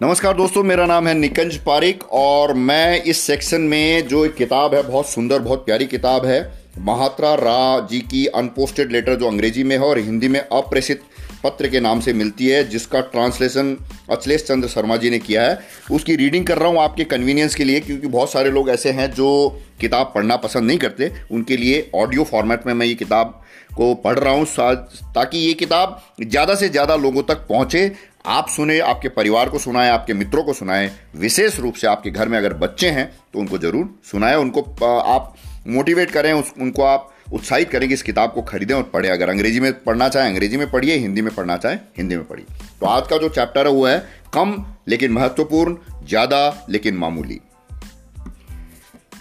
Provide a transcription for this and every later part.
नमस्कार दोस्तों, मेरा नाम है निकंज पारिक और मैं इस सेक्शन में जो एक किताब है, बहुत सुंदर, बहुत प्यारी किताब है, महात्रा रा जी की अनपोस्टेड लेटर जो अंग्रेज़ी में है और हिंदी में अप्रेषित पत्र के नाम से मिलती है, जिसका ट्रांसलेशन अचलेश चंद्र शर्मा जी ने किया है। उसकी रीडिंग कर रहा हूँ आपके कन्वीनियंस के लिए, क्योंकि बहुत सारे लोग ऐसे हैं जो किताब पढ़ना पसंद नहीं करते। उनके लिए ऑडियो फॉर्मेट में मैं ये किताब को पढ़ रहा हूँ ताकि ये किताब ज़्यादा से ज़्यादा लोगों तक पहुँचे आप सुने, आपके परिवार को सुनाएँ, आपके मित्रों को सुनाएँ, विशेष रूप से आपके घर में अगर बच्चे हैं तो उनको ज़रूर सुनाएँ, उनको आप मोटिवेट करें, उस, उनको आप उत्साहित करें कि इस किताब को खरीदें और पढ़ें। अगर अंग्रेज़ी में पढ़ना चाहें, अंग्रेज़ी में पढ़िए, हिंदी में पढ़ना चाहें, हिंदी में पढ़िए। तो आज का जो चैप्टर है, वो है कम लेकिन महत्वपूर्ण, ज़्यादा लेकिन मामूली।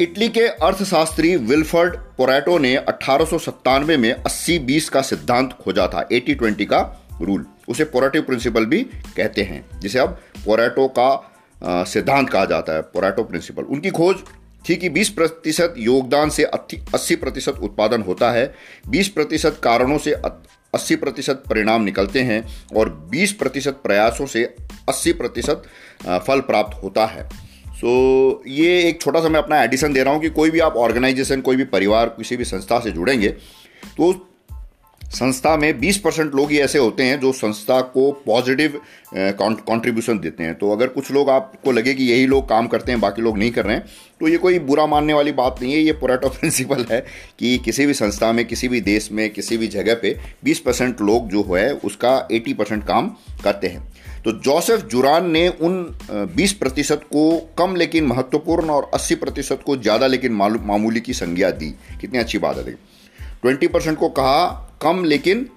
इटली के अर्थशास्त्री विल्फर्ड पोरेटो ने अठारह में 80-20 का सिद्धांत खोजा था 80-20 का। रूल उसे पोरेटिव प्रिंसिपल भी कहते हैं जिसे अब पोरेटो का सिद्धांत कहा जाता है पोरेटो प्रिंसिपल। उनकी खोज थी कि 20 प्रतिशत योगदान से 80 प्रतिशत उत्पादन होता है 20 प्रतिशत कारणों से 80 प्रतिशत परिणाम निकलते हैं और 20 प्रतिशत प्रयासों से 80 प्रतिशत फल प्राप्त होता है। सो so, ये एक छोटा सा मैं अपना एडिशन दे रहा हूँ कि कोई भी आप ऑर्गेनाइजेशन कोई भी परिवार किसी भी संस्था से जुड़ेंगे तो संस्था में 20 परसेंट लोग ही ऐसे होते हैं जो संस्था को पॉजिटिव कंट्रीब्यूशन देते हैं। तो अगर कुछ लोग आपको लगे कि यही लोग काम करते हैं, बाकी लोग नहीं कर रहे हैं तो ये कोई बुरा मानने वाली बात नहीं है। ये पोरेटो प्रिंसिपल है कि किसी भी संस्था में, किसी भी देश में, किसी भी जगह पे 20 परसेंट लोग जो है, उसका 80 परसेंट काम करते हैं। तो जोसेफ जुरान ने उन 20 प्रतिशत को कम लेकिन महत्वपूर्ण और 80 प्रतिशत को ज़्यादा लेकिन मामूली की संज्ञा दी। कितनी अच्छी बात है ट्वेंटी परसेंट को कहा कम लेकिन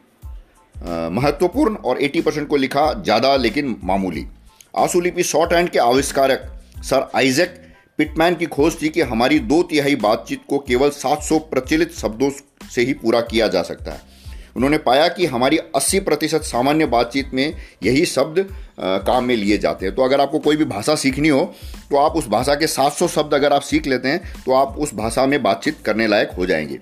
महत्वपूर्ण और 80 परसेंट को लिखा ज़्यादा लेकिन मामूली। आंसुलिपि शॉर्ट हैंड के आविष्कारक सर आइजैक पिटमैन की खोज थी कि हमारी दो तिहाई बातचीत को केवल 700 प्रचलित शब्दों से ही पूरा किया जा सकता है। उन्होंने पाया कि हमारी 80 प्रतिशत सामान्य बातचीत में यही शब्द काम में लिए जाते हैं। तो अगर आपको कोई भी भाषा सीखनी हो तो आप उस भाषा के 700 शब्द अगर आप सीख लेते हैं तो आप उस भाषा में बातचीत करने लायक हो जाएँगे।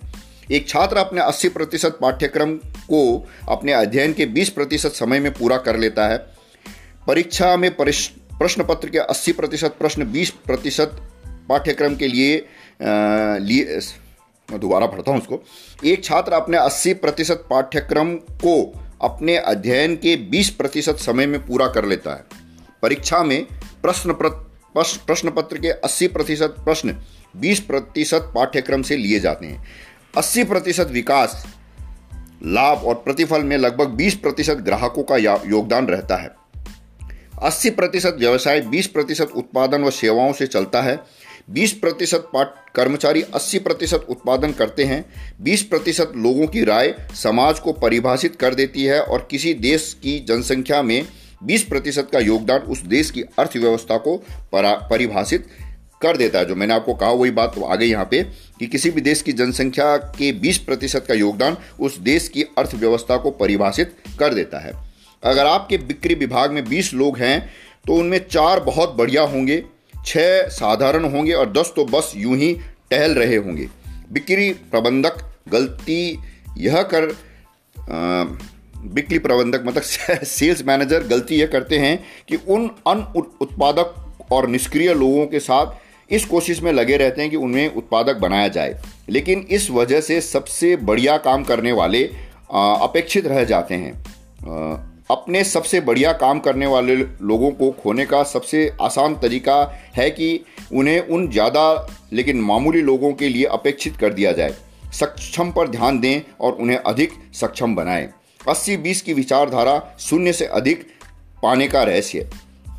एक छात्र अपने 80 प्रतिशत पाठ्यक्रम को अपने अध्ययन के 20 प्रतिशत समय में पूरा कर लेता है। परीक्षा में प्रश्न पत्र के 80 प्रतिशत, प्रश्न 20 प्रतिशत पाठ्यक्रम के लिए लिए, मैं दोबारा पढ़ता हूँ उसको। एक छात्र अपने 80 प्रतिशत पाठ्यक्रम को अपने अध्ययन के 20 प्रतिशत समय में पूरा कर लेता है। परीक्षा में प्रश्न प्रश्न पत्र के 80 प्रतिशत, प्रश्न 20 प्रतिशत पाठ्यक्रम से लिए जाते हैं। 80 प्रतिशत विकास, लाभ और प्रतिफल में लगभग 20 प्रतिशत ग्राहकों का योगदान रहता है। 80 प्रतिशत व्यवसाय 20 प्रतिशत उत्पादन व सेवाओं से चलता है। 20 प्रतिशत पाठ कर्मचारी 80 प्रतिशत उत्पादन करते हैं। 20 प्रतिशत लोगों की राय समाज को परिभाषित कर देती है और किसी देश की जनसंख्या में 20 प्रतिशत का योगदान उस देश की अर्थव्यवस्था को परिभाषित कर देता है। जो मैंने आपको कहा, वही बात तो आ गई यहाँ पे। कि किसी भी देश की जनसंख्या के 20 प्रतिशत का योगदान उस देश की अर्थव्यवस्था को परिभाषित कर देता है। अगर आपके बिक्री विभाग में 20 लोग हैं तो उनमें चार बहुत बढ़िया होंगे छः साधारण होंगे और दस तो बस यूँ ही टहल रहे होंगे। बिक्री प्रबंधक गलती यह कर बिक्री प्रबंधक मतलब सेल्स मैनेजर गलती यह करते हैं कि उन अन उत्पादक और निष्क्रिय लोगों के साथ इस कोशिश में लगे रहते हैं कि उन्हें उत्पादक बनाया जाए। लेकिन इस वजह से सबसे बढ़िया काम करने वाले अपेक्षित रह जाते हैं। अपने सबसे बढ़िया काम करने वाले लोगों को खोने का सबसे आसान तरीका है कि उन्हें उन ज़्यादा, लेकिन मामूली लोगों के लिए अपेक्षित कर दिया जाए। सक्षम पर ध्यान दें और उन्हें अधिक सक्षम बनाएँ। अस्सी बीस की विचारधारा शून्य से अधिक पाने का रहस्य।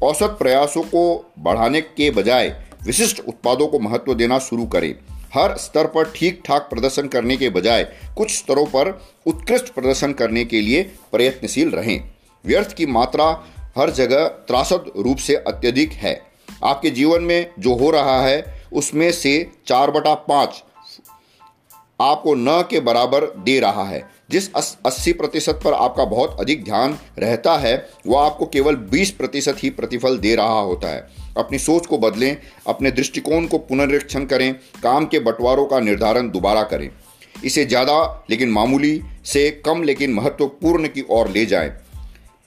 औसत प्रयासों को बढ़ाने के बजाय विशिष्ट उत्पादों को महत्व देना शुरू करें। हर स्तर पर ठीक ठाक प्रदर्शन करने के बजाय कुछ स्तरों पर उत्कृष्ट प्रदर्शन करने के लिए प्रयत्नशील रहें। व्यर्थ की मात्रा हर जगह त्रासद रूप से अत्यधिक है। आपके जीवन में जो हो रहा है, उसमें से चार बटा पाँच आपको न के बराबर दे रहा है। जिस 80 प्रतिशत पर आपका बहुत अधिक ध्यान रहता है, वह आपको केवल 20 प्रतिशत ही प्रतिफल दे रहा होता है। अपनी सोच को बदलें, अपने दृष्टिकोण को पुनरीक्षण करें, काम के बंटवारों का निर्धारण दोबारा करें। इसे ज़्यादा लेकिन मामूली, से कम लेकिन महत्वपूर्ण की ओर ले जाएँ।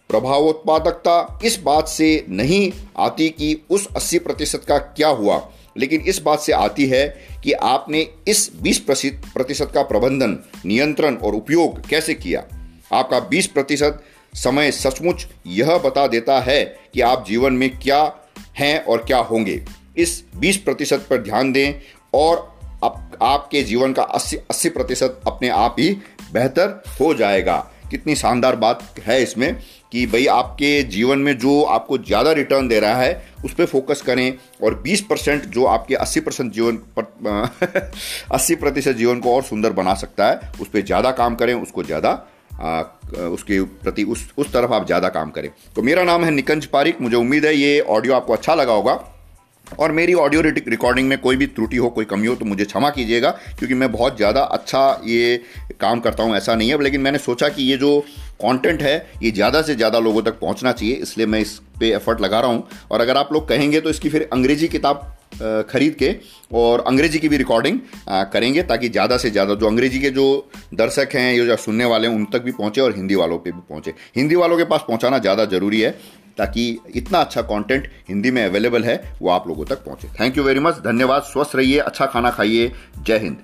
प्रभावोत्पादकता इस बात से नहीं आती कि उस 80 प्रतिशत का क्या हुआ, लेकिन इस बात से आती है कि आपने इस 20 प्रतिशत का प्रबंधन, नियंत्रण और उपयोग कैसे किया। आपका 20 प्रतिशत समय सचमुच यह बता देता है कि आप जीवन में क्या हैं और क्या होंगे? इस 20 प्रतिशत पर ध्यान दें और आप, आपके जीवन का 80 अस्सी प्रतिशत अपने आप ही बेहतर हो जाएगा। कितनी शानदार बात है इसमें कि भाई आपके जीवन में जो आपको ज़्यादा रिटर्न दे रहा है उस पर फोकस करें और 20 परसेंट जो आपके 80 परसेंट जीवन पर 80 प्रतिशत जीवन को और सुंदर बना सकता है उस पर ज़्यादा काम करें उसको ज़्यादा उसके प्रति उस उस तरफ़ आप ज़्यादा काम करें। तो मेरा नाम है निकंज पारिक, मुझे उम्मीद है ये ऑडियो आपको अच्छा लगा होगा। और मेरी ऑडियो रिकॉर्डिंग में कोई भी त्रुटि हो, कोई कमी हो तो मुझे क्षमा कीजिएगा, क्योंकि मैं बहुत ज़्यादा अच्छा ये काम करता हूँ, ऐसा नहीं है। लेकिन मैंने सोचा कि ये जो कंटेंट है, ये ज़्यादा से ज़्यादा लोगों तक पहुँचना चाहिए, इसलिए मैं इस पर एफर्ट लगा रहा हूँ। और अगर आप लोग कहेंगे तो इसकी फिर अंग्रेज़ी किताब खरीद के और अंग्रेज़ी की भी रिकॉर्डिंग करेंगे ताकि ज़्यादा से ज़्यादा जो अंग्रेज़ी के जो दर्शक हैं, या जो सुनने वाले हैं, उन तक भी पहुँचे और हिंदी वालों पर भी पहुँचे। हिंदी वालों के पास पहुँचाना ज़्यादा ज़रूरी है ताकि इतना अच्छा कंटेंट हिंदी में अवेलेबल है, वो आप लोगों तक पहुँचे। थैंक यू वेरी मच धन्यवाद। स्वस्थ रहिए अच्छा खाना खाइए। जय हिंद।